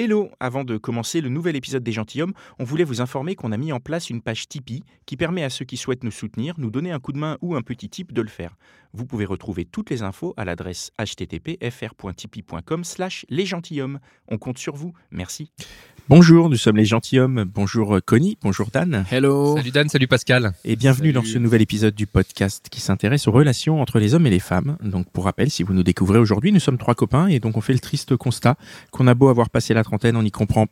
Hello Avant de commencer le nouvel épisode des Gentilhommes, on voulait vous informer qu'on a mis en place une page Tipeee qui permet à ceux qui souhaitent nous soutenir, nous donner un coup de main ou un petit tip de le faire. Vous pouvez retrouver toutes les infos à l'adresse http://fr.tipeee.com slash les gentilshommes. On compte sur vous. Merci. Bonjour, nous sommes les Gentilhommes. Bonjour Connie, bonjour Dan. Hello. Salut Dan, salut Pascal. Et bienvenue Salut. dans ce nouvel épisode du podcast qui s'intéresse aux relations entre les hommes et les femmes. Donc pour rappel, si vous nous découvrez aujourd'hui, nous sommes trois copains et donc on fait le triste constat qu'on a beau avoir passé la trentaine, on n'y comprend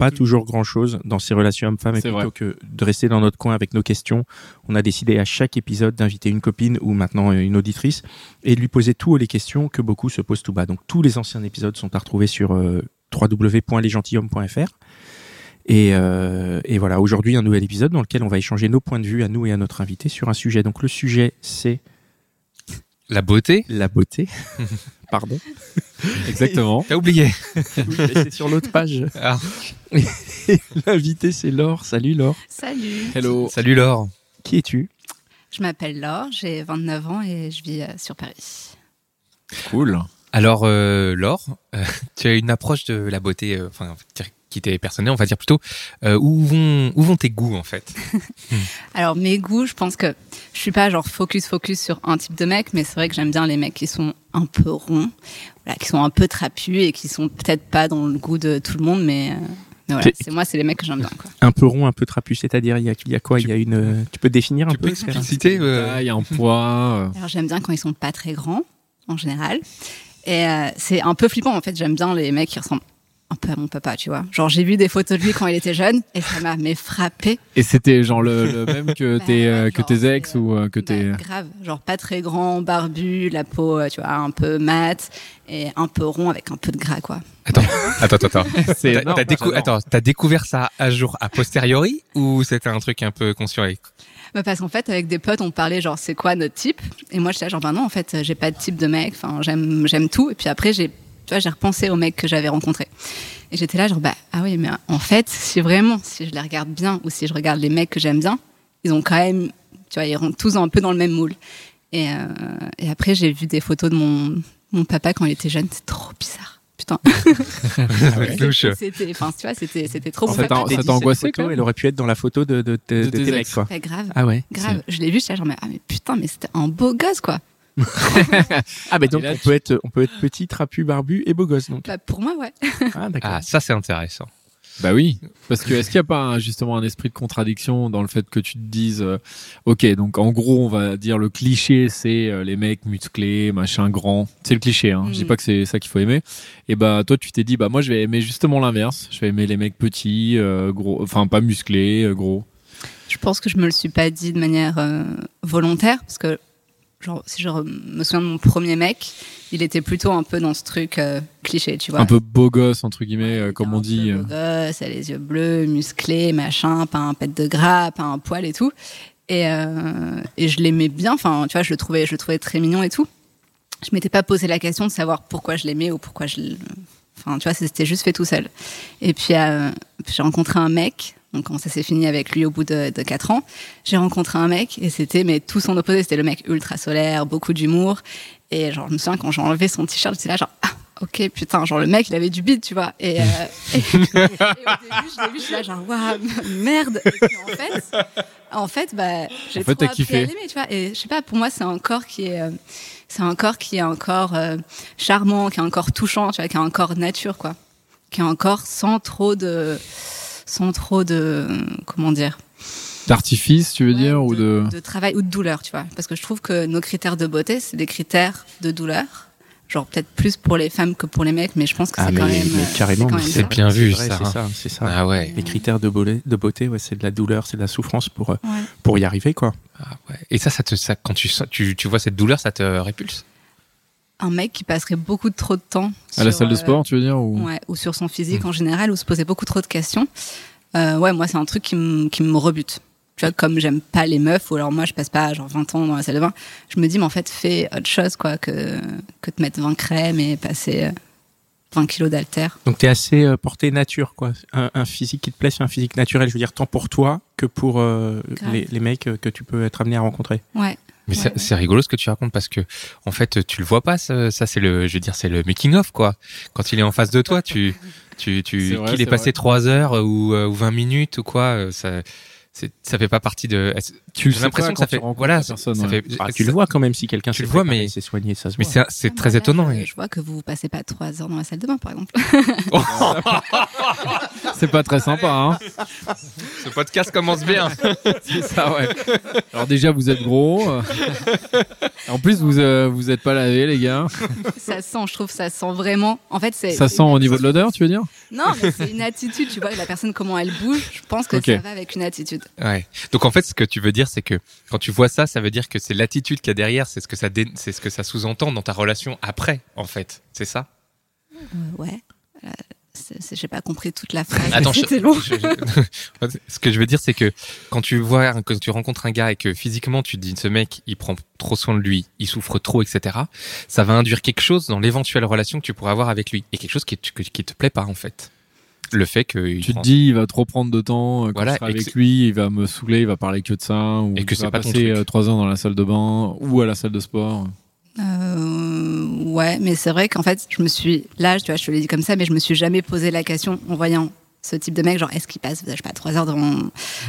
pas toujours grand chose dans ces relations hommes-femmes et plutôt vrai. que de rester dans notre coin avec nos questions, on a décidé à chaque épisode d'inviter une copine ou maintenant une auditrice et de lui poser tout haut les questions que beaucoup se posent tout bas. Donc tous les anciens épisodes sont à retrouver sur euh, www.lesgentilhommes.fr. Et, euh, et voilà, aujourd'hui un nouvel épisode dans lequel on va échanger nos points de vue à nous et à notre invité sur un sujet. Donc le sujet c'est La beauté la beauté. Pardon. Exactement. T'as oublié. Oui, mais c'est sur l'autre page. Ah, L'invité c'est Laure. Salut Laure. Salut, Hello. salut Laure. Qui es-tu? Je m'appelle Laure, j'ai 29 ans et je vis euh, sur Paris. Cool. Alors euh, Laure, euh, tu as une approche de la beauté, euh, enfin qui t'est personnelle, on va dire plutôt. Euh, où vont où vont tes goûts en fait? Alors mes goûts, je pense que je suis pas genre focus focus sur un type de mec, mais c'est vrai que j'aime bien les mecs qui sont un peu ronds, voilà, qui sont un peu trapus et qui sont peut-être pas dans le goût de tout le monde, mais, euh, mais voilà, C'est- moi, c'est les mecs que j'aime bien. Quoi. Un peu rond, un peu trapu, c'est-à-dire il y a, il y a quoi? Il y a une. euh, Tu peux définir un Tu peu expliciter euh, Taille, un poids. euh, Alors j'aime bien quand ils sont pas très grands en général, et euh, c'est un peu flippant en fait. J'aime bien les mecs qui ressemblent un peu à mon papa, tu vois. Genre j'ai vu des photos de lui quand il était jeune et ça m'a mais frappé. Et c'était genre le, le même que Bah tes, euh, ouais, que tes ex ou euh, que Bah, tes. grave, genre pas très grand, barbu, la peau, euh, tu vois, un peu mate et un peu rond avec un peu de gras, quoi. Attends, attends, attends. C'est T'as énorme, t'as décou- j'adore. attends, t'as découvert ça à jour a posteriori ou c'était un truc un peu conscient et- Bah parce qu'en fait, avec des potes, on parlait genre c'est quoi notre type? Et moi, j'étais là, genre ben non, en fait, j'ai pas de type de mec. Enfin, j'aime j'aime tout. Et puis après, j'ai tu vois, j'ai repensé aux mecs que j'avais rencontrés. Et j'étais là, genre bah ah oui, mais en fait, si vraiment, si je les regarde bien ou si je regarde les mecs que j'aime bien, ils ont quand même, tu vois, ils rentrent tous un peu dans le même moule. Et, euh, et après, j'ai vu des photos de mon mon papa quand il était jeune. C'est trop bizarre. Putain. Louche. C'était, enfin, tu vois, c'était, c'était trop En fait, ça t'a angoissé, même Elle aurait pu être dans la photo de, de, de- De de tes mecs, quoi. Ouais, grave. Ah ouais. Grave, je l'ai vu, j'étais là, genre, mais, ah, mais putain, mais c'était un beau gosse, quoi. Ah bah donc là, on peut être on peut être petit, trapu, barbu et beau gosse donc. Bah, pour moi, ouais. Ah d'accord. Ah, ça c'est intéressant. Bah oui. Parce que est-ce qu'il n'y a pas un- justement un esprit de contradiction dans le fait que tu te dises, euh, ok, donc en gros, on va dire le cliché, c'est euh, les mecs musclés, machin grand. C'est le cliché, hein. Je dis pas que c'est ça qu'il faut aimer. Et bah toi, tu t'es dit, bah moi, je vais aimer justement l'inverse. Je vais aimer les mecs petits, euh, gros, enfin pas musclés, euh, gros. Je pense que je me le suis pas dit de manière euh, volontaire, parce que, genre, si je me souviens de mon premier mec, il était plutôt un peu dans ce truc euh, cliché, tu vois. Un peu beau gosse entre guillemets, euh, comme on dit. peu euh. beau gosse, a les yeux bleus, musclé, machin, pas un pet de gras, pas un poil et tout. Et, euh, et je l'aimais bien, enfin, tu vois, je le trouvais, je le trouvais très mignon et tout. Je m'étais pas posé la question de savoir pourquoi je l'aimais ou pourquoi je. Enfin, tu vois, c'était juste fait tout seul. Et puis, euh, puis j'ai rencontré un mec. Donc, quand ça s'est fini avec lui au bout de, de 4 ans, j'ai rencontré un mec et c'était mais tout son opposé. C'était le mec ultra solaire, beaucoup d'humour. Et genre, je me souviens quand j'ai enlevé son t-shirt, j'étais là genre, ah, ok, putain, genre le mec, il avait du bide, tu vois. Et, euh, et, et au début, je l'ai vu, je suis là genre, waouh, merde. Et puis en fait, en fait, bah, j'ai En fait, trop appris kiffé. à l'aimer, tu vois. Et je sais pas, pour moi, c'est un corps qui est, euh, c'est un corps qui est encore euh, charmant, qui est encore touchant, tu vois, qui est encore nature, quoi. Qui est encore sans trop de, sans trop de, comment dire, D'artifice, tu veux Ouais, dire, ou de. de travail ou de douleur, tu vois. Parce que je trouve que nos critères de beauté, c'est des critères de douleur. Genre peut-être plus pour les femmes que pour les mecs, mais je pense que Ah c'est quand même. mais euh, carrément. c'est bien vu, vrai, ça, C'est hein. ça, c'est ça. Ah ouais. Les critères de beauté, de beauté, ouais, c'est de la douleur, c'est de la souffrance pour euh, Ouais. pour y arriver quoi. Ah ouais. Et ça, ça te, ça, quand tu, tu, tu vois cette douleur, ça te répulse? Un mec qui passerait beaucoup de trop de temps À la salle de euh, sport, tu veux dire ou... ouais, ou sur son physique en général, ou se poser beaucoup trop de questions. Euh, ouais, moi, c'est un truc qui me qui me rebute. Tu vois, comme j'aime pas les meufs, ou alors moi, je passe pas genre 20 ans dans la salle de bain, je me dis, mais en fait, fais autre chose, quoi, que, que te mettre 20 crèmes et passer euh, 20 kilos d'haltère. Donc tu es assez euh, porté nature, quoi. Un, un physique qui te plaît, c'est un physique naturel, je veux dire, tant pour toi que pour euh, les, les mecs euh, que tu peux être amené à rencontrer. Ouais. Mais Ouais, c'est- rigolo ce que tu racontes parce que en fait tu le vois pas ça, ça, c'est le je veux dire c'est le making of quoi. Quand il est en face de toi tu tu tu qu'il est passé trois heures ou, euh, ou 20 minutes ou quoi euh, ça ça fait pas partie de Tu j'ai l'impression que ça fait voilà personne, ça ouais. fait Ah, tu le vois quand même si quelqu'un Tu le vois, mais- s'est soigné, ça se mais c'est c'est Ah, très bah étonnant Je, et- je vois que vous passez pas 3 heures dans la salle de bain, par exemple. C'est pas très sympa, hein ce podcast commence bien C'est ça, ouais. Alors déjà, vous êtes gros. En plus, vous euh, vous êtes pas lavé, les gars. ça sent, je trouve, ça sent vraiment. En fait, c'est. Ça c'est sent au niveau de l'odeur, tu veux dire? Non, mais c'est une attitude, tu vois, la personne, comment elle bouge, je pense que ça va avec une attitude. Ouais donc en fait ce que tu veux dire c'est que quand tu vois ça ça veut dire que c'est l'attitude qu'il y a derrière c'est ce que ça dé- c'est ce que ça sous-entend dans ta relation après en fait c'est ça? Euh, ouais. Euh, J'ai pas compris toute la phrase. Attends, je- long. je- je- ce que je veux dire, c'est que quand tu vois, quand tu rencontres un gars et que physiquement tu te dis ce mec, il prend trop soin de lui, il souffre trop, etc. Ça va induire quelque chose dans l'éventuelle relation que tu pourras avoir avec lui et quelque chose qui, qui te plaît pas en fait. Le fait que Tu te dis, il va trop prendre de temps. euh, Quand Voilà, je serai avec lui, il va me saouler, il va parler que de ça. Ou Et que il c'est va pas passer euh, trois heures dans la salle de bain ou à la salle de sport. Euh, ouais, mais c'est vrai qu'en fait, je me suis. Là, tu vois, je te l'ai dit comme ça, mais je me suis jamais posé la question en voyant ce type de mec, genre, est-ce qu'il passe, je sais pas, trois heures devant,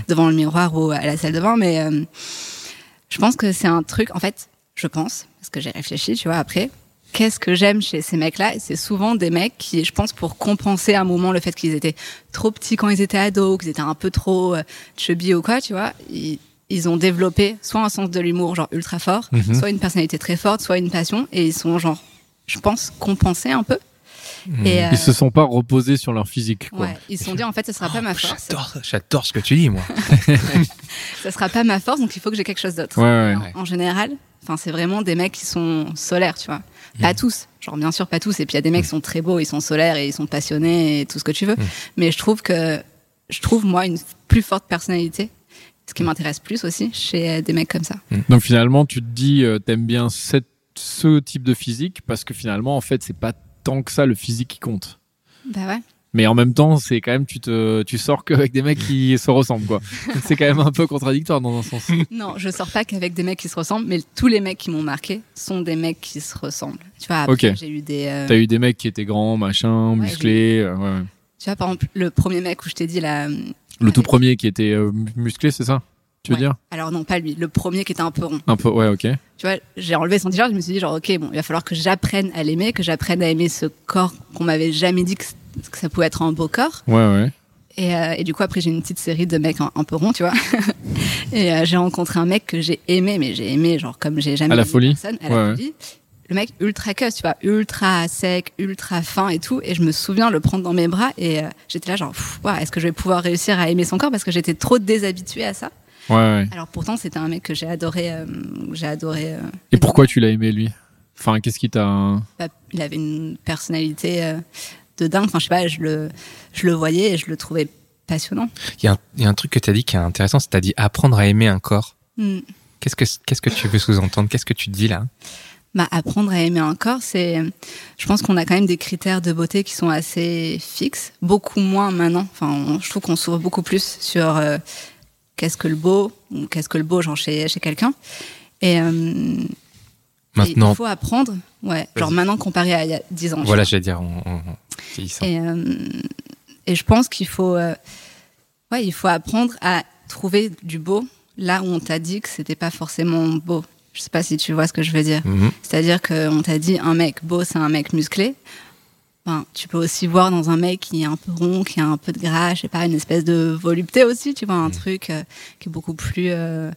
devant le miroir ou à la salle de bain, mais euh, je pense que c'est un truc, en fait, je pense, parce que j'ai réfléchi, tu vois, après, qu'est-ce que j'aime chez ces mecs-là C'est souvent des mecs qui, je pense, pour compenser un moment le fait qu'ils étaient trop petits quand ils étaient ados, qu'ils étaient un peu trop euh, chubby ou quoi, tu vois, ils, ils ont développé soit un sens de l'humour genre ultra fort, Mhm. soit une personnalité très forte, soit une passion, et ils sont genre, je pense, compensés un peu. Mhm. Et, euh, Ils se sont pas reposés sur leur physique, quoi. ouais, ils se sont dit en fait, ce sera pas ma force, J'adore, ce que tu dis, moi. ça sera pas ma force, donc il faut que j'ai quelque chose d'autre. Ouais, ouais. Ouais. En général, enfin, c'est vraiment des mecs qui sont solaires, tu vois. Pas tous, genre bien sûr pas tous. Et puis il y a des mecs qui sont très beaux, ils sont solaires et ils sont passionnés et tout ce que tu veux. Mais je trouve que, je trouve moi une plus forte personnalité, ce qui m'intéresse plus aussi chez euh, des mecs comme ça. Donc finalement, tu te dis, euh, t'aimes bien cette, ce type de physique parce que finalement, en fait, c'est pas tant que ça le physique qui compte. Bah ouais. Mais en même temps, c'est quand même, tu te, tu sors qu'avec des mecs qui se ressemblent, quoi. c'est quand même un peu contradictoire dans un sens. Non, je sors pas qu'avec des mecs qui se ressemblent, mais tous les mecs qui m'ont marqué sont des mecs qui se ressemblent. Tu vois, après, j'ai eu des. euh, T'as eu des mecs qui étaient grands, machin, Ouais, musclés. euh, ouais. Tu vois, par exemple, le premier mec où je t'ai dit là. euh, Le tout premier qui était euh, musclé, c'est ça? Tu veux Ouais. dire? Alors non, pas lui. Le premier qui était un peu rond. Un peu, ouais, ok. Tu vois, j'ai enlevé son t-shirt, je me suis dit genre ok, bon, il va falloir que j'apprenne à l'aimer, que j'apprenne à aimer ce corps qu'on m'avait jamais dit que, c- que ça pouvait être un beau corps. Ouais, ouais. Et, euh, et du coup après j'ai une petite série de mecs un, un peu ronds, tu vois. et euh, j'ai rencontré un mec que j'ai aimé, mais j'ai aimé genre comme j'ai jamais À la folie personne, à la Ouais, ouais. folie. Le mec ultra cuss, tu vois, ultra sec, ultra fin et tout. Et je me souviens le prendre dans mes bras et euh, j'étais là genre, ouah, est-ce que je vais pouvoir réussir à aimer son corps parce que j'étais trop déshabituée à ça? Ouais, ouais. Alors pourtant c'était un mec que j'ai adoré, j'ai adoré. Et pourquoi tu l'as aimé, lui? Enfin, qu'est-ce qui t'a. pas- il avait une personnalité de dingue. Enfin, je sais pas, je le, je le voyais et je le trouvais passionnant. Il y, a un- il y a un truc que tu as dit qui est intéressant, c'est que tu as dit apprendre à aimer un corps. Hmm. Qu'est-ce que, qu'est-ce que tu veux sous-entendre? Qu'est-ce que tu dis là? Bah, apprendre à aimer un corps, c'est, je pense qu'on a quand même des critères de beauté qui sont assez fixes, beaucoup moins maintenant. Enfin, on- je trouve qu'on s'ouvre beaucoup plus sur euh, qu'est-ce que le beau ou qu'est-ce que le beau, genre chez, chez quelqu'un. Et, euh, et Maintenant, il faut apprendre, ouais, genre maintenant comparé à il y a 10 ans. voilà, j'allais dire vieillissant. Et, euh, et je pense qu'il faut, euh, ouais, il faut apprendre à trouver du beau là où on t'a dit que c'était pas forcément beau. Je sais pas si tu vois ce que je veux dire. Mhm. C'est-à-dire qu'on t'a dit un mec beau, c'est un mec musclé. Ben, tu peux aussi voir dans un mec qui est un peu rond, qui a un peu de gras, je sais pas, une espèce de volupté aussi, tu vois, un truc euh, qui est beaucoup plus, euh,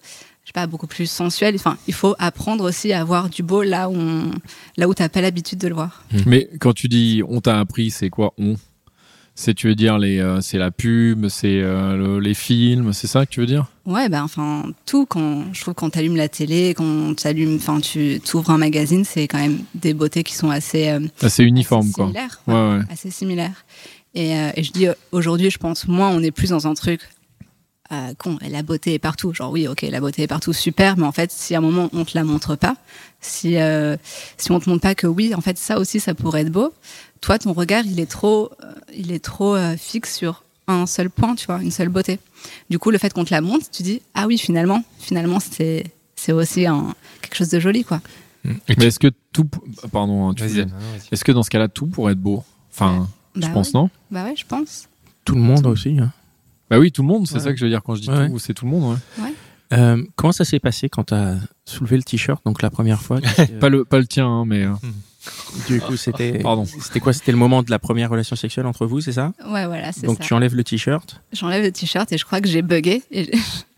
je sais pas, beaucoup plus sensuel. Enfin, il faut apprendre aussi à voir du beau là où on, là où t'as pas l'habitude de le voir. Mais quand tu dis on t'a appris, c'est quoi on? C'est, tu veux dire, les, euh, c'est la pub, c'est euh, le- les films, c'est ça que tu veux dire? Ouais, bah enfin tout quand je trouve quand t'allumes la télé, quand t'allumes, enfin tu ouvres un magazine, c'est quand même des beautés qui sont assez euh, Assez uniforme, assez quoi. similaires, Ouais, ouais. assez similaires. Et, euh, et je dis aujourd'hui, je pense moins on est plus dans un truc euh, con. Et la beauté est partout. Genre oui, ok, la beauté est partout, super. Mais en fait, si à un moment on te la montre pas, si euh, si on te montre pas que oui, en fait ça aussi ça pourrait être beau. Toi, ton regard, il est trop, euh, il est trop euh, fixe sur un seul point, tu vois, une seule beauté. Du coup, le fait qu'on te la montre, tu dis ah oui, finalement, finalement c'est c'est aussi un quelque chose de joli, quoi. Mais est-ce que tout. Pardon, hein. Est-ce que dans ce cas-là, tout pourrait être beau? Enfin, Bah je pense, ouais. non? Bah ouais, je pense. Tout le monde aussi. hein. Bah oui, tout le monde, c'est Ouais. ça que je veux dire quand je dis Ouais. tout, c'est tout le monde. ouais. Euh, comment ça s'est passé quand tu as soulevé le t-shirt donc la première fois que- Pas, le, pas le tien, hein, mais. euh, Du coup, c'était. Pardon. C'était quoi? C'était le moment de la première relation sexuelle entre vous, c'est ça? Ouais, voilà, c'est Donc ça. tu enlèves le t-shirt? J'enlève le t-shirt et je crois que j'ai bugué. Et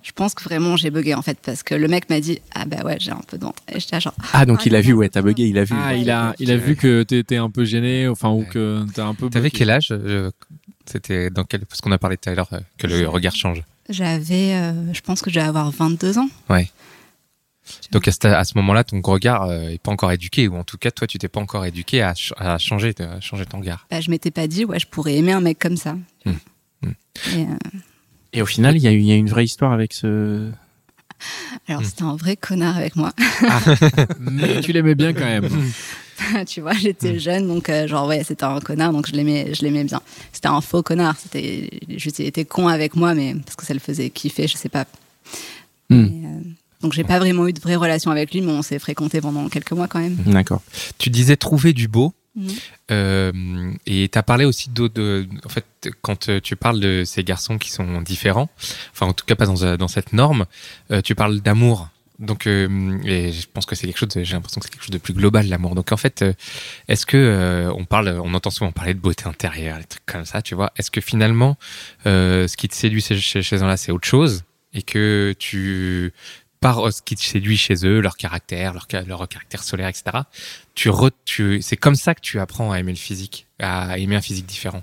je pense que vraiment j'ai bugué en fait parce que le mec m'a dit ah bah ouais j'ai un peu de ventre. Et j'étais là, genre Ah donc Ah, il a vu, ouais, t'as bugué, il a vu. Ah, il a, il a vu que t'étais un peu gêné, enfin, ou que t'as un peu. T'avais quel âge euh, C'était dans quel Parce qu'on a parlé tout à l'heure euh, que le regard change. j'avais euh, je pense que je devais avoir 22 ans. Donc à ce, à ce moment-là, ton regard euh, est pas encore éduqué, ou en tout cas, toi, tu t'es pas encore éduqué à, ch- à changer, à changer ton regard. Bah, je m'étais pas dit ouais je pourrais aimer un mec comme ça. Hmm. Hmm. Et, euh, Et au final, il y, a eu- il y a une vraie histoire avec ce. alors c'était un vrai connard avec moi. Mais tu l'aimais bien quand même. tu vois j'étais jeune donc euh, genre ouais c'était un connard donc je l'aimais je l'aimais bien. C'était un faux connard. C'était juste il était con avec moi mais parce que ça le faisait kiffer je sais pas. Et, euh, donc j'ai pas vraiment eu de vraie relation avec lui mais on s'est fréquenté pendant quelques mois quand même. D'accord. Tu disais trouver du beau, Mhm. euh, et tu as parlé aussi d'autres. En fait, quand tu parles de ces garçons qui sont différents, enfin, en tout cas pas dans, dans cette norme, tu parles d'amour. Donc, euh, je pense que c'est quelque chose. J'ai l'impression que c'est quelque chose de plus global l'amour. Donc, en fait, euh, est-ce que euh, on parle, on entend souvent parler de beauté intérieure, des trucs comme ça, tu vois Est-ce que finalement, ce qui te séduit chez, un là, c'est autre chose, et que tu par ce qui te séduit chez eux, leur caractère, leur, ca- leur caractère solaire, etc. Tu, tu c'est comme ça que tu apprends à aimer le physique, à aimer un physique différent?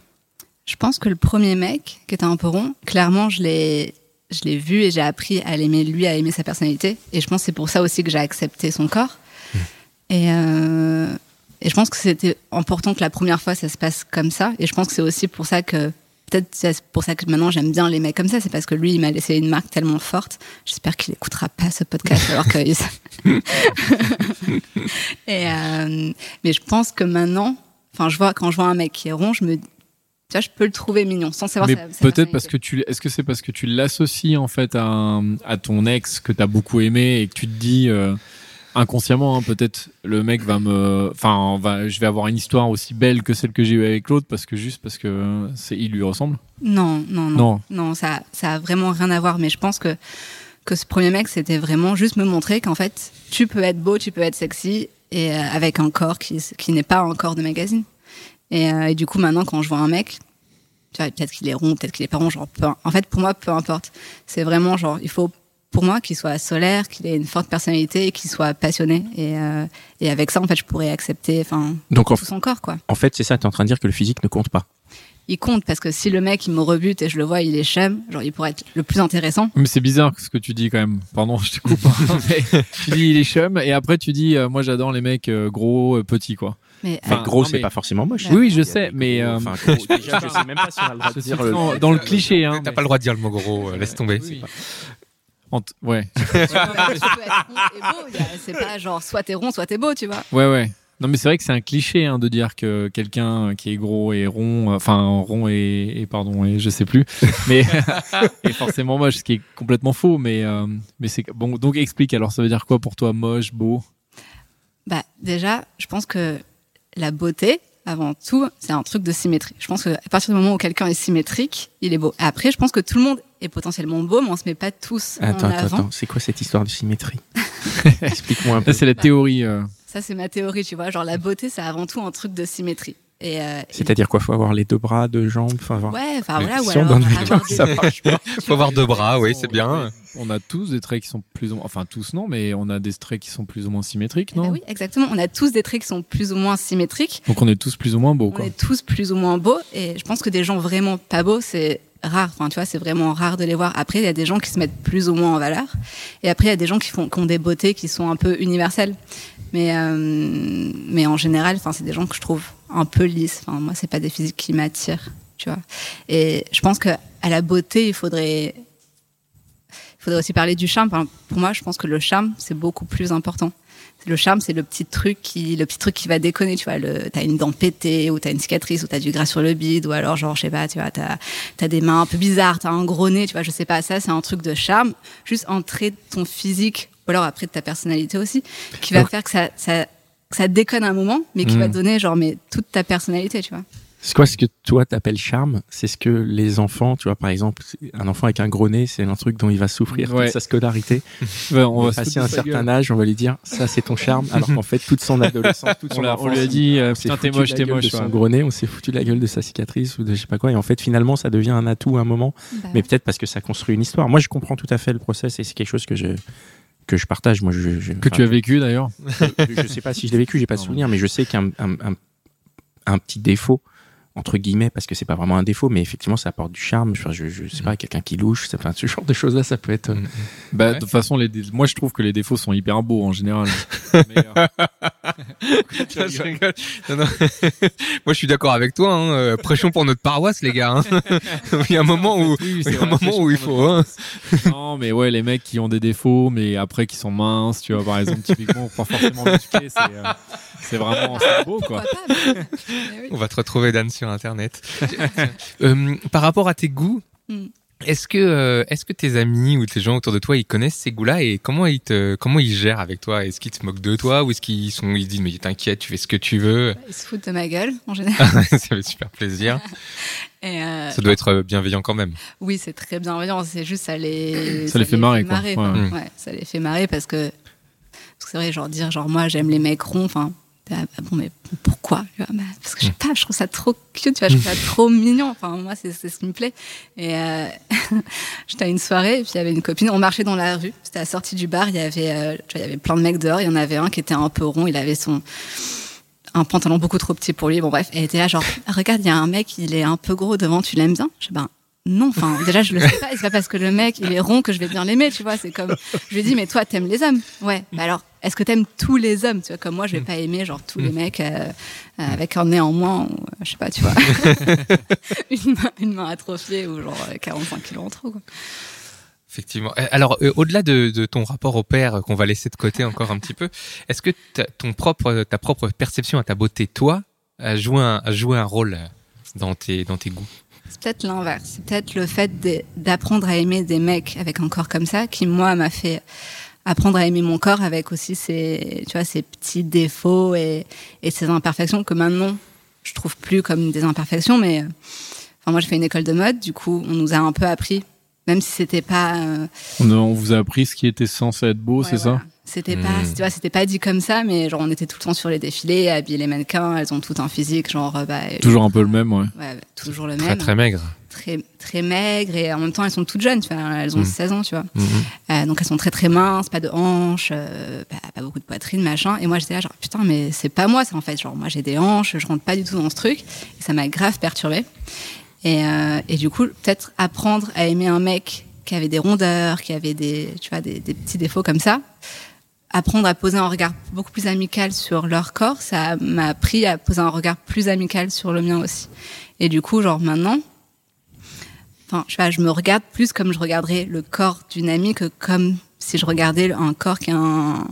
Je pense que le premier mec, qui était un peu rond, clairement, je l'ai, je l'ai vu et j'ai appris à l'aimer, lui, à aimer sa personnalité. Et je pense que c'est pour ça aussi que j'ai accepté son corps. Et, euh, et je pense que c'était important que la première fois, ça se passe comme ça. Et je pense que c'est aussi pour ça que, peut-être c'est pour ça que maintenant j'aime bien les mecs comme ça. C'est parce que lui, il m'a laissé une marque tellement forte. J'espère qu'il écoutera pas ce podcast alors que. et, euh, mais je pense que maintenant, enfin, je vois, quand je vois un mec qui est rond, je me tu vois, je peux le trouver mignon sans savoir Mais peut-être parce que tu, est-ce que c'est parce que tu l'associes en fait à, un- à ton ex que t'as beaucoup aimé et que tu te dis euh, inconsciemment, hein, peut-être le mec va me, enfin, va, je vais avoir une histoire aussi belle que celle que j'ai eue avec l'autre parce que juste parce que c'est, il lui ressemble? Non, non, non. Non. Non, ça, ça a vraiment rien à voir. Mais je pense que, que ce premier mec, c'était vraiment juste me montrer qu'en fait, tu peux être beau, tu peux être sexy, et euh, avec un corps qui, qui n'est pas un corps de magazine. Et, euh, et du coup, maintenant, quand je vois un mec, tu vois, peut-être qu'il est rond, peut-être qu'il est pas rond, genre, peu, en fait, pour moi, peu importe. C'est vraiment genre, il faut, pour moi, qu'il soit solaire, qu'il ait une forte personnalité et qu'il soit passionné. Et, euh, et avec ça, en fait, je pourrais accepter, enfin, Donc en, tout son corps, quoi. en fait, c'est ça, tu es en train de dire que le physique ne compte pas. il compte parce que si le mec il me rebute et je le vois il est chum genre il pourrait être le plus intéressant Mais c'est bizarre ce que tu dis quand même. Pardon, je te coupe. mais tu dis il est chum et après tu dis euh, moi j'adore les mecs euh, gros, euh, petits quoi. Mais Enfin, Ah, gros, c'est mais- pas forcément moche. Oui, oui, je sais, mais, euh, enfin, gros, déjà, je sais même pas si on a le droit de Je suis dire le. dans, dans le cliché. Hein, T'as mais- pas le droit de dire le mot gros, euh, laisse tomber. Oui. En t- ouais, c'est pas genre soit t'es rond soit t'es beau tu vois ouais, ouais. Non, mais c'est vrai que c'est un cliché hein, de dire que quelqu'un qui est gros et rond, euh, enfin rond et, et pardon et je sais plus, mais est forcément moche, ce qui est complètement faux. Mais euh, mais c'est bon. Donc explique. Alors ça veut dire quoi pour toi, moche, beau? Bah déjà je pense que la beauté avant tout c'est un truc de symétrie je pense que à partir du moment où quelqu'un est symétrique il est beau après je pense que tout le monde est potentiellement beau mais on se met pas tous Attends, en attends, avant attends, c'est quoi cette histoire de symétrie Explique-moi un peu. Ça c'est la théorie. euh. Ça, c'est ma théorie, tu vois. Genre, la beauté, c'est avant tout un truc de symétrie. Et, euh, C'est-à-dire quoi Faut avoir les deux bras, deux jambes enfin, avoir- Ouais, enfin voilà, ou si on alors avoir des- ça marche pas. Faut avoir deux bras, oui, c'est bien. On a tous des traits qui sont plus ou moins, enfin tous non, mais on a des traits qui sont plus ou moins symétriques, Eh ben non? oui, exactement. On a tous des traits qui sont plus ou moins symétriques. Donc on est tous plus ou moins beaux, On quoi. est tous plus ou moins beaux. Et je pense que des gens vraiment pas beaux, c'est rare. Enfin, tu vois, c'est vraiment rare de les voir. Après, il y a des gens qui se mettent plus ou moins en valeur. Et après, il y a des gens qui, font, qui ont des beautés qui sont un peu universelles. Mais, euh, mais en général, enfin, c'est des gens que je trouve un peu lisses. Enfin, moi, c'est pas des physiques qui m'attirent, tu vois. Et je pense que à la beauté, il faudrait, il faudrait aussi parler du charme. Enfin, pour moi, je pense que le charme, c'est beaucoup plus important. Le charme, c'est le petit truc qui, le petit truc qui va déconner, tu vois. Le, t'as une dent pétée, ou t'as une cicatrice, ou t'as du gras sur le bide, ou alors, genre, je sais pas, tu vois, t'as, t'as des mains un peu bizarres, t'as un gros nez, tu vois, je sais pas, ça, c'est un truc de charme. Juste de ton physique, ou alors après de ta personnalité aussi, qui va Donc- faire que ça, ça, que ça déconne un moment, mais qui va te donner, genre, mais toute ta personnalité, tu vois. C'est quoi ce que toi t'appelles charme? C'est ce que les enfants, tu vois, par exemple, un enfant avec un gros nez, c'est un truc dont il va souffrir Ouais. toute sa scolarité. Ouais, on On va va se passer un certain gueule. âge, on va lui dire ça c'est ton charme, alors qu'en fait toute son adolescence, toute On, son l'a- on enfance, lui a dit, euh, on putain, t'es moche, t'es moche. de son gros nez, on s'est foutu de la gueule de sa cicatrice ou de je sais pas quoi, et en fait finalement ça devient un atout à un moment, Bah, mais peut-être parce que ça construit une histoire. Moi je comprends tout à fait le process et c'est quelque chose que je que je partage. Moi je, je- Que enfin, tu as vécu d'ailleurs. je, je sais pas si je l'ai vécu, j'ai pas de souvenir, mais je sais qu'un un, un- un petit défaut entre guillemets parce que c'est pas vraiment un défaut mais effectivement ça apporte du charme je, je, je sais pas quelqu'un qui louche ça, enfin, ce genre de choses là ça peut être euh, Bah, Ouais. de toute façon, les dé- moi je trouve que les défauts sont hyper beaux en général. Mais, euh, Je rigole. Non, non. Moi, je suis d'accord avec toi. Hein. euh, Prêchons pour notre paroisse, les gars. hein. il y a un moment où, Oui, il y a un vrai, moment où il faut. Hein. Non, mais ouais, les mecs qui ont des défauts, mais après qui sont minces, tu vois, par exemple, typiquement, pas forcément musclés, c'est, euh, c'est vraiment c'est beau, quoi. On va te retrouver Dan sur internet. Euh, par rapport à tes goûts, Mm. Est-ce que euh, est-ce que tes amis ou tes gens autour de toi ils connaissent ces goûts-là et comment ils te comment ils gèrent avec toi? Est-ce qu'ils se moquent de toi ou est-ce qu'ils sont ils se disent mais t'inquiète tu fais ce que tu veux? Ils se foutent de ma gueule, en général. Ça fait super plaisir. Et, euh, Ça doit être bienveillant quand même. Oui, c'est très bienveillant. C'est juste ça les Ça les fait marrer, quoi. quoi. Ouais. Ouais, ça les fait marrer parce que c'est vrai, genre dire genre moi j'aime les mecs ronds. Enfin, ah, bon mais pourquoi vois, bah, Parce que je sais pas, je trouve ça trop cute. Tu vois, je trouve ça trop mignon. Enfin moi c'est ce qui me plaît. Et euh, j'étais à une soirée et puis il y avait une copine. On marchait dans la rue. C'était à la sortie du bar. Il y avait euh, tu vois, il y avait plein de mecs dehors. Il y en avait un qui était un peu rond. Il avait son un pantalon beaucoup trop petit pour lui. Bon bref, elle était là genre regarde, il y a un mec, il est un peu gros devant, tu l'aimes bien? Je dis ben non, enfin déjà je le sais pas, c'est pas parce que le mec il est rond que je vais bien l'aimer, tu vois, c'est comme je lui dit mais toi t'aimes les hommes? Ouais. Bah alors, est-ce que t'aimes tous les hommes, tu vois, comme moi je vais pas aimer genre tous les mecs euh, euh, avec un nez en moins ou euh, je sais pas, tu vois. une main une main atrophiée ou genre euh, 45 kilos en trop quoi. Effectivement. Euh, Alors, euh, au-delà de, de ton rapport au père euh, qu'on va laisser de côté encore un petit peu, est-ce que ta, ton propre, ta propre perception à ta beauté, toi, a joué un, a joué un rôle euh, dans tes, dans tes goûts? C'est peut-être l'inverse. C'est peut-être le fait d'apprendre à aimer des mecs avec un corps comme ça qui, moi, m'a fait apprendre à aimer mon corps avec aussi ses, tu vois, ses petits défauts et, et ses imperfections que maintenant, je trouve plus comme des imperfections, mais euh, enfin, moi, j'ai fait une école de mode, du coup, on nous a un peu appris, même si c'était pas, euh, On, vous a appris ce qui était censé être beau, Ouais, c'est voilà. ça C'était Hmm. pas, tu vois, c'était pas dit comme ça, mais genre on était tout le temps sur les défilés, à habiller les mannequins, elles ont tout un physique, genre euh, bah, Toujours un peu le même, ouais. ouais, toujours le Très, même, très maigre. Très très maigres et en même temps elles sont toutes jeunes, tu vois, elles ont Mm. 16 ans, tu vois. Mhm. Euh, donc elles sont très très minces, pas de hanches, euh, pas, pas beaucoup de poitrine, machin. Et moi j'étais là genre putain mais c'est pas moi ça en fait. Genre moi j'ai des hanches, je rentre pas du tout dans ce truc. Et ça m'a grave perturbée. Et, euh, et du coup peut-être apprendre à aimer un mec qui avait des rondeurs, qui avait des tu vois des, des petits défauts comme ça. Apprendre à poser un regard beaucoup plus amical sur leur corps, ça m'a appris à poser un regard plus amical sur le mien aussi. Et du coup genre maintenant Enfin, je sais pas, je me regarde plus comme je regarderais le corps d'une amie que comme si je regardais un corps qui a un,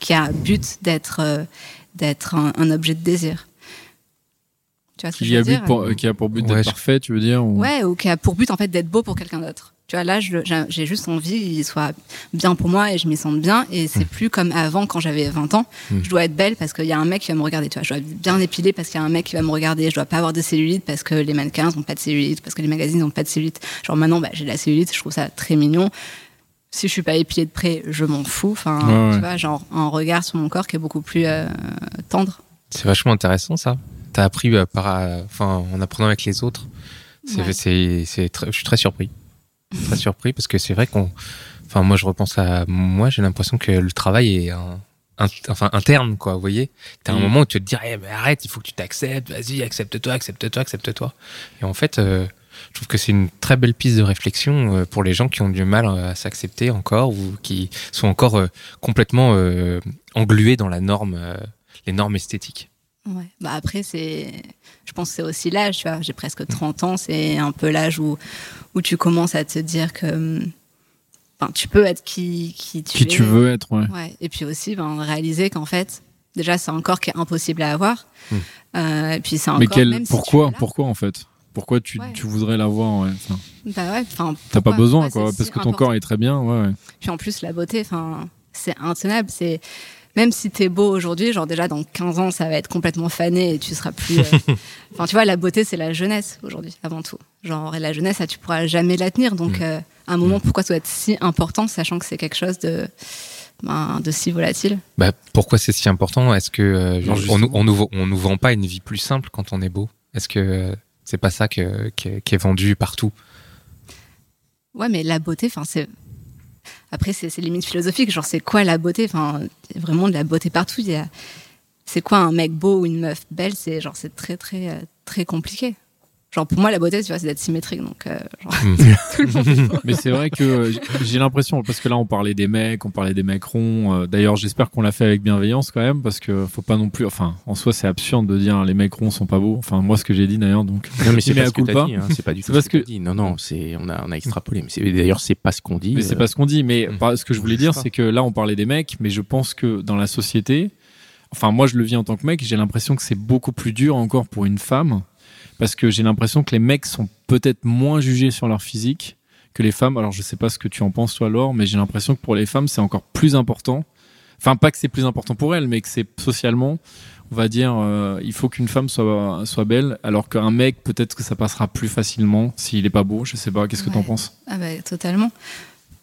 qui a un but d'être euh, d'être un, un objet de désir. Tu vois ce que Qui je a, veux dire? pour, euh, qui a pour but Ouais, d'être je- parfait, tu veux dire ou- Ouais, ou qui a pour but en fait d'être beau pour quelqu'un d'autre. Tu vois, là, j'ai juste envie qu'il soit bien pour moi et je m'y sente bien. Et c'est plus comme avant quand j'avais 20 ans. Je dois être belle parce qu'il y a un mec qui va me regarder. Tu vois, je dois être bien épilée parce qu'il y a un mec qui va me regarder. Je dois pas avoir de cellulite parce que les mannequins n'ont pas de cellulite, parce que les magazines n'ont pas de cellulite. Genre maintenant, bah, j'ai de la cellulite, je trouve ça très mignon. Si je suis pas épilée de près, je m'en fous. Enfin, Ouais, ouais. tu vois, genre un regard sur mon corps qui est beaucoup plus euh, tendre. C'est vachement intéressant ça. t'as appris euh, par, euh, enfin, en apprenant avec les autres. Ouais. c'est, je suis très surpris, très surpris parce que c'est vrai qu'on, enfin, moi, je repense à moi, j'ai l'impression que le travail est un, un- enfin, interne, quoi. Vous voyez, t'as un Mm. moment où tu te dis, Eh, mais arrête, il faut que tu t'acceptes, vas-y, accepte-toi, accepte-toi, accepte-toi. Et en fait, euh, je trouve que c'est une très belle piste de réflexion euh, pour les gens qui ont du mal euh, à s'accepter encore ou qui sont encore euh, complètement englués dans la norme, les normes esthétiques. Ouais. Bah après, c'est, je pense que c'est aussi l'âge, tu vois. J'ai presque 30 ans, c'est un peu l'âge où, où tu commences à te dire que, enfin, tu peux être qui, qui tu Qui es. tu veux être, ouais. Ouais. Et puis aussi, ben, réaliser qu'en fait, déjà, c'est un corps qui est impossible à avoir. Hmm. Euh, et puis c'est Mais corps, quel, même pourquoi, pourquoi en fait? Pourquoi tu, Ouais. tu voudrais l'avoir ouais. Enfin, Bah ouais, enfin. T'as pas besoin, quoi, parce si que ton important corps est très bien, ouais. Puis en plus, la beauté, enfin, c'est intenable. C'est même si t'es beau aujourd'hui, genre déjà dans 15 ans, ça va être complètement fané et tu seras plus. euh, Enfin, tu vois, la beauté, c'est la jeunesse aujourd'hui, avant tout. Genre, et la jeunesse, ça, tu pourras jamais la tenir. Donc, euh, à un moment, pourquoi ça doit être si important, sachant que c'est quelque chose de, ben, de si volatile? Bah, pourquoi c'est si important? Est-ce que euh, Non, on, nous, on, nous, on nous vend pas une vie plus simple quand on est beau? Est-ce que euh, c'est pas ça que, qui est vendu partout? Ouais, mais la beauté, enfin, c'est. Après, c'est limite philosophique. Genre, c'est quoi la beauté? Enfin, vraiment de la beauté partout. C'est quoi un mec beau ou une meuf belle? C'est genre, c'est très, très, euh, très compliqué. Genre, pour moi, la beauté, tu vois, c'est d'être symétrique. Donc, euh, genre, tout le monde est beau. Mais c'est vrai que euh, j'ai- l'impression, parce que là on parlait des mecs, on parlait des mecs ronds. euh, D'ailleurs, j'espère qu'on l'a fait avec bienveillance quand même, parce que faut pas non plus. Enfin, en soi, c'est absurde de dire les mecs ronds sont pas beaux. Enfin, moi, ce que j'ai dit d'ailleurs, donc. Non, mais c'est pas à ce que coup t'as pas. dit. hein, C'est pas du tout parce ce que que- dit. Non, non, c'est on a on a extrapolé. Mais c'est- d'ailleurs, c'est pas ce qu'on dit. Mais c'est pas ce qu'on dit. Mais Mm. ce que je voulais dire, pas. c'est que là, on parlait des mecs, mais je pense que dans la société, enfin, moi, je le vis en tant que mec, j'ai l'impression que c'est beaucoup plus dur encore pour une femme, parce que j'ai l'impression que les mecs sont peut-être moins jugés sur leur physique que les femmes. Alors, je sais pas ce que tu en penses, toi, Laure, mais j'ai l'impression que pour les femmes, c'est encore plus important. Enfin, pas que c'est plus important pour elles, mais que c'est socialement, on va dire, euh, il faut qu'une femme soit, soit belle, alors qu'un mec, peut-être que ça passera plus facilement s'il est pas beau. Je sais pas, qu'est-ce que t'en Ouais. penses? Ah bah, totalement.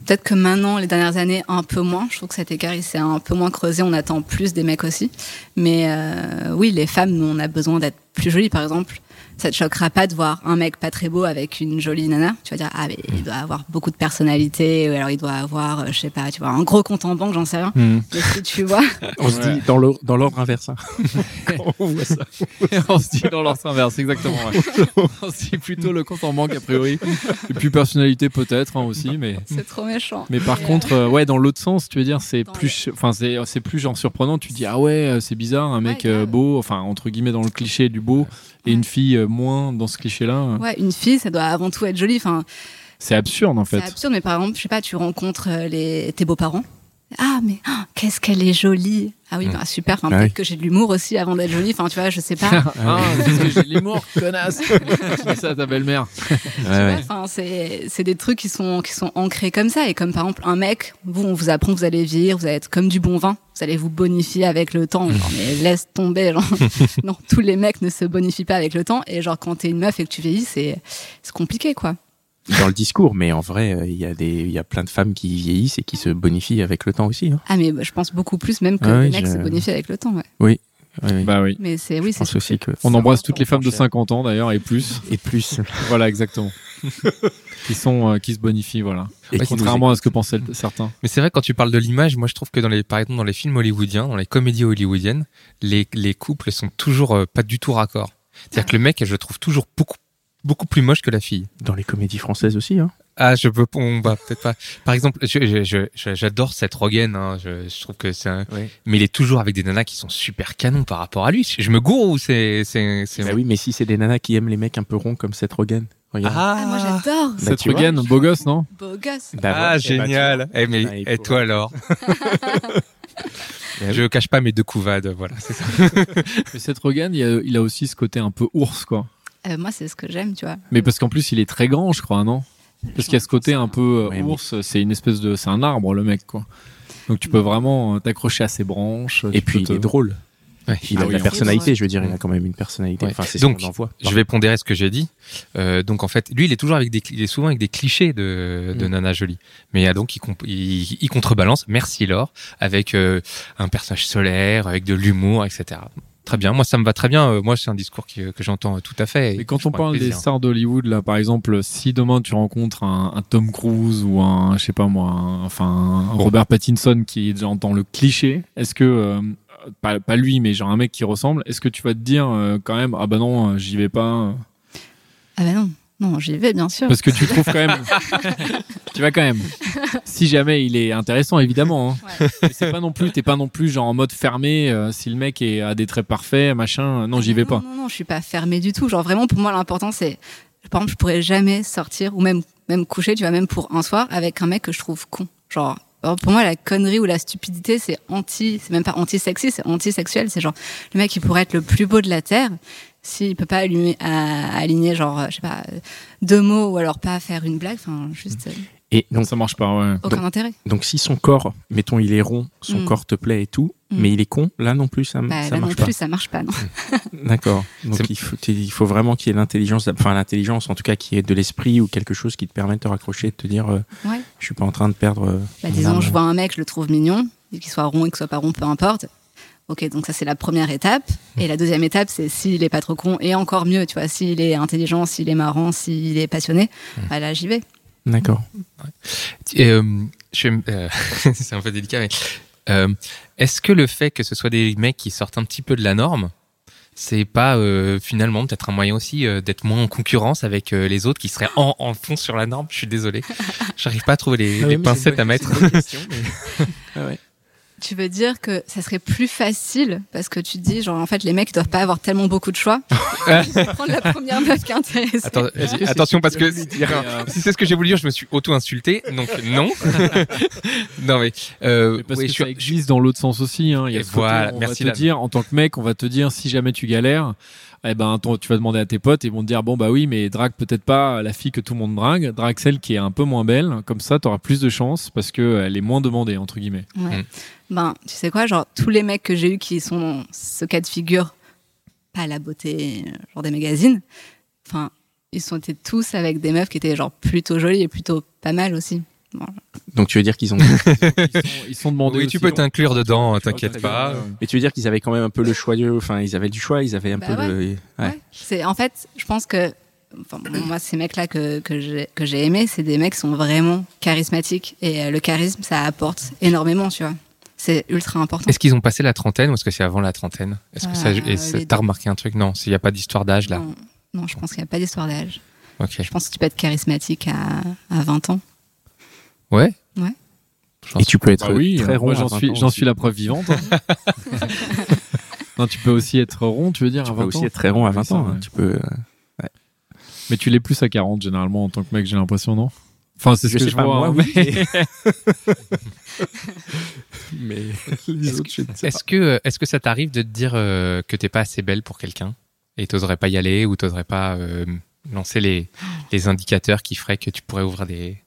Peut-être que maintenant, les dernières années, un peu moins. Je trouve que cet écart, il s'est un peu moins creusé. On attend plus des mecs aussi. Mais euh, oui, les femmes, nous, on a besoin d'être plus jolies, par exemple. Ça te choquera pas de voir un mec pas très beau avec une jolie nana. Tu vas dire, ah, mais il doit avoir beaucoup de personnalité. Ou alors, il doit avoir, euh, je sais pas, tu vois, un gros compte en banque, j'en sais rien. Hmm. Mais si tu vois, On se dit dans l'or- dans l'ordre inverse. hein. On voit ça. on se dit dans l'ordre inverse, exactement. ouais. on se dit plutôt le compte en banque, a priori. Et puis personnalité peut-être hein, aussi, mais. c'est trop méchant. Mais par Et, euh, contre, euh, ouais, dans l'autre sens, tu veux dire, c'est plus, enfin, c'est, c'est plus genre surprenant. Tu dis, ah ouais, c'est bizarre, un mec Ouais, euh, beau, enfin, entre guillemets, dans le cliché du beau, et une fille euh, moins dans ce cliché-là. euh, Ouais, une fille, ça doit avant tout être jolie. Enfin, C'est absurde, en C'est fait. absurde, mais par exemple, je sais pas, tu rencontres euh, les, tes beaux-parents. Ah, mais oh, qu'est-ce qu'elle est jolie. Ah oui, Mm. bah, super. Enfin, Ah peut-être oui. que j'ai de l'humour aussi avant d'être jolie. Enfin, tu vois, je sais pas. Ah, parce que j'ai de l'humour, connasse. dis ça à ta belle-mère. Ouais, ouais. C'est c'est des trucs qui sont qui sont ancrés comme ça et comme par exemple un mec, vous on vous apprend que vous allez vieillir, vous allez être comme du bon vin, vous allez vous bonifier avec le temps. Genre, mais laisse tomber, genre. non, tous les mecs ne se bonifient pas avec le temps et genre quand t'es une meuf et que tu vieillis, c'est c'est compliqué quoi. Dans le discours, mais en vrai, euh, il y a des il y a plein de femmes qui vieillissent et qui se bonifient avec le temps aussi. hein. Ah mais je pense beaucoup plus même que Ah les oui, mecs je- se bonifient avec le temps. Ouais. Ouais, ouais. Bah oui. Mais c'est oui, c'est aussi que On embrasse toutes les femmes de cher. 50 ans d'ailleurs et plus. et plus Voilà, exactement. qui sont, euh, qui se bonifient, voilà. et Contrairement à ce que pensaient certains. Mais c'est vrai quand tu parles de l'image, moi je trouve que dans les par exemple dans les films hollywoodiens, dans les comédies hollywoodiennes, les les couples sont toujours euh, pas du tout raccord. C'est-à-dire que le mec, je le trouve toujours beaucoup beaucoup plus moche que la fille. dans les comédies françaises aussi. Hein. Ah, je peux, on va peut-être pas. Par exemple, j'adore Seth Rogen. Hein, je, je trouve que c'est, un... Ouais. mais il est toujours avec des nanas qui sont super canons par rapport à lui. Je me gourre ou c'est. Bah oui, mais si c'est des nanas qui aiment les mecs un peu ronds comme Seth Rogen, regarde. Ah, moi j'adore. Bah, Seth tu vois. Rogen, beau gosse, non? Beau gosse. Bah, Ah. Eh bah, génial. tu Eh, mais Ah, il et toi alors Je cache pas mes deux couvades. Voilà, c'est ça. Mais Seth Rogen, il a, il a aussi ce côté un peu ours, quoi. Euh, moi c'est ce que j'aime, tu vois. Mais parce qu'en plus, il est très grand, je crois, non? Parce qu'il y a ce côté un peu euh, mais- ours, c'est une espèce de. C'est un arbre, le mec, quoi. Donc tu peux vraiment euh, t'accrocher à ses branches. Et puis il est drôle. Ouais. Il Ah a de oui, la en personnalité, je veux dire, il a quand même une personnalité. Ouais. Enfin, c'est Donc, ce voit. Je vais pondérer ce que j'ai dit. Euh, donc en fait, lui, il est toujours avec des, il est souvent avec des clichés de, de Mm. Nana Jolie. Mais donc il, comp- il, il contrebalance. Merci Laure, avec euh, un personnage solaire, avec de l'humour, etc. Très bien, moi ça me va très bien. Euh, moi c'est un discours qui- que j'entends tout à fait. Mais quand on parle des stars d'Hollywood, là, par exemple, si demain tu rencontres un, un Tom Cruise ou un, je sais pas moi, un- enfin un Robert Pattinson qui est déjà dans le cliché, est-ce que euh, pas, pas lui, mais genre un mec qui ressemble, est-ce que tu vas te dire euh, quand même ah bah non, euh, j'y vais pas, euh, Ah bah non, non, j'y vais bien sûr. parce que tu trouves quand même, tu vas quand même. Si jamais il est intéressant, évidemment. Hein. Mais c'est pas non plus, t'es pas non plus genre en mode fermé. euh, si le mec est, a des traits parfaits, machin, euh, non, j'y vais pas. Non, non, non, je suis pas fermée du tout. Genre vraiment, pour moi, l'important, c'est, par exemple, je pourrais jamais sortir ou même, même coucher, tu vois, même pour un soir avec un mec que je trouve con. Genre, alors, pour moi, la connerie ou la stupidité, c'est anti, c'est même pas anti-sexy, c'est anti-sexuel. C'est genre, le mec, il pourrait être le plus beau de la Terre. S'il peut pas allumer, à- aligner, genre, euh, je sais pas, euh, deux mots ou alors pas faire une blague, enfin, juste euh, Et Donc ça marche pas. Ouais. aucun intérêt. donc si son corps, mettons, il est rond, son Mm. corps te plaît et tout, Mm. mais il est con, là non plus, ça, Bah, ça là non marche plus, ça marche pas, non. pas. D'accord. Donc il faut, il faut vraiment qu'il y ait l'intelligence, enfin l'intelligence en tout cas, qui est de l'esprit ou quelque chose qui te permet de te raccrocher et de te dire, euh, Ouais. je suis pas en train de perdre. euh, Bah, disons, je vois un mec, je le trouve mignon, qu'il soit rond et qu'il soit pas rond, peu importe. Ok, donc ça c'est la première étape. Et la deuxième étape, c'est s'il est pas trop con, et encore mieux, tu vois, s'il est intelligent, s'il est marrant, s'il est passionné, bah là j'y vais. D'accord. Euh, euh, c'est un peu délicat, mais euh, est-ce que le fait que ce soit des mecs qui sortent un petit peu de la norme, c'est pas euh, finalement peut-être un moyen aussi euh, d'être moins en concurrence avec euh, les autres qui seraient en, en fond sur la norme? Je suis désolé, j'arrive pas à trouver les, Ah les oui, mais pincettes c'est à une mettre. Tu veux dire que ça serait plus facile parce que tu te dis, genre, en fait, les mecs ils doivent pas avoir tellement beaucoup de choix. Prendre la première meuf qui. Attends, c'est attention parce ce que Non, si c'est ce que j'ai voulu dire, je me suis auto-insulté, donc non. non mais, euh, Mais parce oui, que je ça suis- existe dans l'autre sens aussi. Hein. Il y a voilà, on merci, va te dire, en tant que mec, on va te dire si jamais tu galères, eh ben ton- tu vas demander à tes potes et ils vont te dire bon bah oui mais drague peut-être pas la fille que tout le monde drague, drague celle qui est un peu moins belle. Comme ça, tu auras plus de chance parce que elle est moins demandée entre guillemets. Ouais. Mm. Ben, tu sais quoi, genre, tous les mecs que j'ai eu qui sont dans ce cas de figure, pas la beauté, genre des magazines, enfin, ils sont été tous avec des meufs qui étaient genre plutôt jolies et plutôt pas mal aussi. Donc tu veux dire qu'ils ont. Ils sont, ils sont demandés. Oui, aussi. tu peux t'inclure dedans, Ok, t'inquiète pas. Mais tu veux dire qu'ils avaient quand même un peu le choix de... Enfin, ils avaient du choix, ils avaient un Bah peu ouais. le. Ouais. Ouais. C'est en fait, je pense que enfin, bon, moi ces mecs-là que que j'ai que j'ai aimé, c'est des mecs qui sont vraiment charismatiques et euh, le charisme ça apporte énormément, tu vois. C'est ultra important. Est-ce qu'ils ont passé la trentaine ou est-ce que c'est avant la trentaine? Est-ce que ça, Euh, t'as remarqué un truc? Non, s'il n'y a pas d'histoire d'âge là. Non, non, je pense qu'il n'y a pas d'histoire d'âge. Ok. Je pense que tu peux être charismatique à, à 20 ans. Ouais. Ouais. Et tu peux être Bah oui, très rond. moi à j'en 20 suis, j'en aussi. suis la preuve vivante. hein. non, tu peux aussi être rond, tu veux dire Tu à peux 20 aussi ans être très rond à Oui, 20 ça, ans. ouais. hein. Tu peux. Mais tu l'es plus à 40 généralement en tant que mec, j'ai l'impression, non? Enfin, c'est ce Je que sais je pas, vois. moi, hein, mais- Mais les Est-ce autres, je ne sais Est-ce que, est-ce que ça t'arrive de te dire euh, que t'es pas assez belle pour quelqu'un et t'oserais pas y aller ou t'oserais pas euh, lancer les, les indicateurs qui feraient que tu pourrais ouvrir des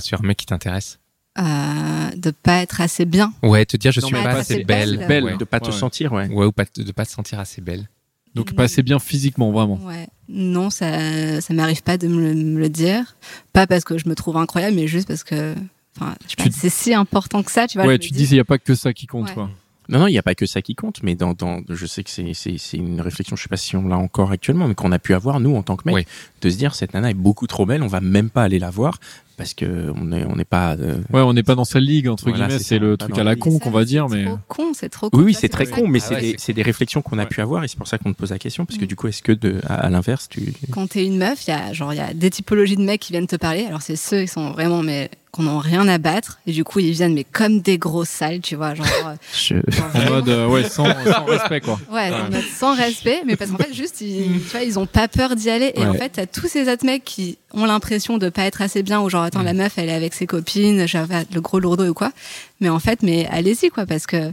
sur un mec qui t'intéresse Euh, de pas être assez bien. Ouais, te dire je Non, suis pas pas assez assez belle, belle. belle ouais. de pas te Ouais. sentir, ouais. Ouais, ou pas de pas te sentir assez belle. Donc pas assez bien physiquement, vraiment. Ouais. Non, ça, ça m'arrive pas de me le, me le dire. Pas parce que je me trouve incroyable, mais juste parce que, enfin, Tu- c'est si important que ça, tu vois. ouais, tu dis il n'y a pas que ça qui compte, Ouais. quoi. Non, non, il n'y a pas que ça qui compte, mais dans, dans, je sais que c'est, une réflexion, je sais pas si on l'a encore actuellement, mais qu'on a pu avoir, nous, en tant que mec, Oui. de se dire, cette nana est beaucoup trop belle, on va même pas aller la voir, parce que on est, on n'est pas, euh, Ouais, on n'est pas dans cette ligue, entre Voilà, guillemets, c'est le truc à la con qu'on va dire, c'est mais. trop con, c'est trop con. Oui, oui, c'est très con, mais c'est Ah ouais, des, c'est- des réflexions qu'on a pu avoir, et c'est pour ça qu'on te pose la question, parce que Mm. du coup, est-ce que de, à, à l'inverse, tu, Quand t'es une meuf, il y a genre il y a des typologies de mecs qui viennent te parler. Alors c'est ceux qui sont vraiment mais qu'on n'ont rien à battre et du coup ils viennent mais comme des gros sales, tu vois, genre, euh, je, genre En mode, euh, ouais, sans, sans respect, quoi. Ouais, en mode sans respect, mais parce qu'en fait, juste, ils, tu vois, ils ont pas peur d'y aller. Et Ouais. en fait, t'as tous ces autres mecs qui ont l'impression de pas être assez bien, ou genre, attends, la meuf, elle est avec ses copines, j'avais le gros lourdeau ou quoi. Mais en fait, mais allez-y, quoi, parce que,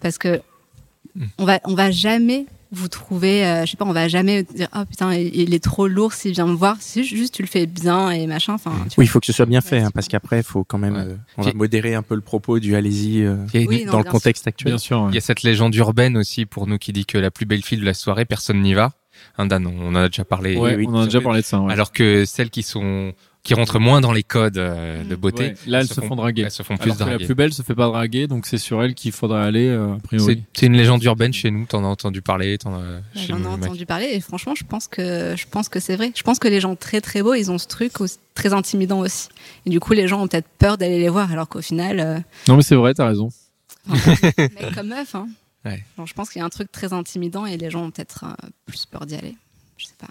parce que, on va, on va jamais vous trouver, euh, je sais pas, on va jamais dire, oh putain, il, il est trop lourd s'il vient me voir. Si juste tu le fais bien et machin, enfin, oui, il faut que ce soit bien fait, Ouais, hein, parce qu'après, il faut quand même, Ouais. euh, on va modérer un peu le propos du allez-y, euh, non, dans le contexte actuel. Bien sûr. ouais. il y a cette légende urbaine aussi pour nous qui dit que la plus belle fille de la soirée, personne n'y va. Hein, Dan, on en a déjà parlé. Ouais, oui, on en a déjà parlé de ça. ouais. Alors que celles qui sont qui rentrent moins dans les codes euh, de beauté. Ouais, là, elles se se font- font draguer. Elles se font plus Alors que la draguer. plus belle se fait pas draguer, donc c'est sur elle qu'il faudrait aller, euh, a C'est priori. c'est une légende urbaine chez nous. T'en as entendu parler. T'en as J'en ai entendu parler et franchement, je pense que je pense que c'est vrai. Je pense que les gens très très beaux, ils ont ce truc aussi- très intimidant aussi. Et du coup, les gens ont peut-être peur d'aller les voir, alors qu'au final, euh, Non, mais c'est vrai, t'as raison. enfin, mec comme meuf, hein. Ouais. Genre, je pense qu'il y a un truc très intimidant et les gens ont peut-être euh, plus peur d'y aller. Je sais pas.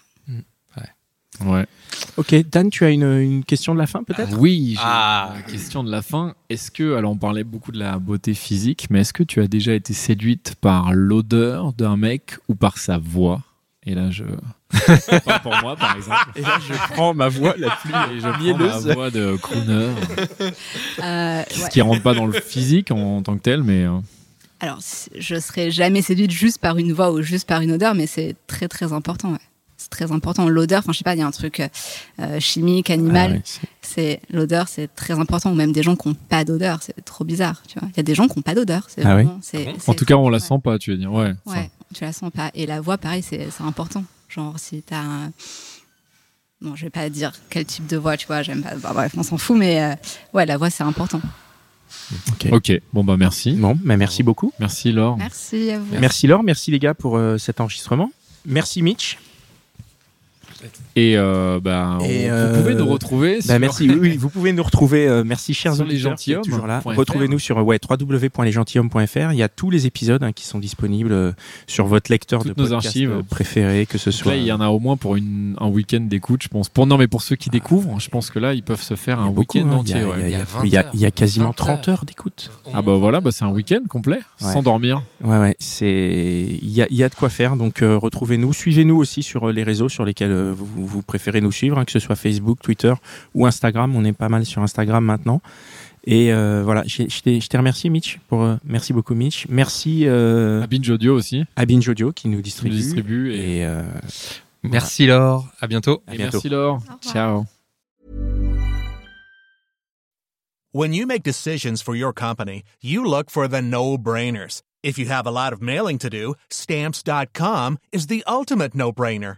Ouais. Ok, Dan, tu as une, une question de la fin peut-être? Ah oui, j'ai Ah. question de la fin. Est-ce que, alors on parlait beaucoup de la beauté physique, mais est-ce que tu as déjà été séduite par l'odeur d'un mec ou par sa voix? Et là, je. Pas pour moi, par exemple. Et là, je prends ma voix la plus Et je prends mielleuse. ma voix de crooner, Euh, ce ouais. qui rentre pas dans le physique en, tant que tel, mais euh, Alors, je serais jamais séduite juste par une voix ou juste par une odeur, mais c'est très très important. ouais. C'est très important. L'odeur, enfin, je sais pas, il y a un truc euh, chimique, animal. Ah c'est- l'odeur, c'est très important. Ou même des gens qui n'ont pas d'odeur, c'est trop bizarre. Tu vois, il y a des gens qui n'ont pas d'odeur. C'est Ah oui Ah bon c'est- en tout cas, on la ouais. sent pas, tu veux dire. Ouais. Ouais, tu la sens pas. Et la voix, pareil, c'est c'est important. Genre, si t'as un... Bon, je vais pas dire quel type de voix, tu vois, j'aime pas. Bah, bref, on s'en fout, mais euh, ouais, la voix, c'est important. Ok. Ok. Bon bah merci. Bon, bah, merci beaucoup. Merci Laure. Merci à vous. Merci Laure, merci les gars pour euh, cet enregistrement. Merci Mitch. Et euh, bah, Et, on- euh, vous pouvez nous retrouver. Bah, sur- merci. Oui, oui, vous pouvez nous retrouver. euh, merci chers toujours là. lesgentilhommes.fr. Retrouvez-nous sur ouais, www.lesgentilhommes.fr. Il y a tous les épisodes hein, qui sont disponibles sur votre lecteur Toutes de nos podcast archives. préféré, que ce soit. Là, il y en a au moins pour une, un week-end d'écoute, je pense. Pour non, mais pour ceux qui découvrent, je pense que là, ils peuvent se faire un week-end hein. Il y a- entier. ouais. il y a- Il y a il y a- 20 il y a quasiment 20 30 heures d'écoute. Ah bah voilà, bah c'est un week-end complet, Ouais. sans dormir. Ouais, ouais, c'est il y a, il y a de quoi faire. Donc euh, retrouvez-nous, suivez-nous aussi sur les réseaux sur lesquels euh, vous, vous préférez nous suivre, hein, que ce soit Facebook, Twitter ou Instagram. On est pas mal sur Instagram maintenant. Et euh, voilà, je je t'ai remercié Mitch pour euh, merci beaucoup Mitch. Merci euh, À Binge Audio aussi, à Binge Audio qui nous qui nous distribue. distribue. Et, Et euh, Merci Laure. À bientôt. à et bientôt. merci Laure. Ciao. When you make decisions for your company, you look for the no-brainers. If you have a lot of mailing to do, stamps.com is the ultimate no-brainer.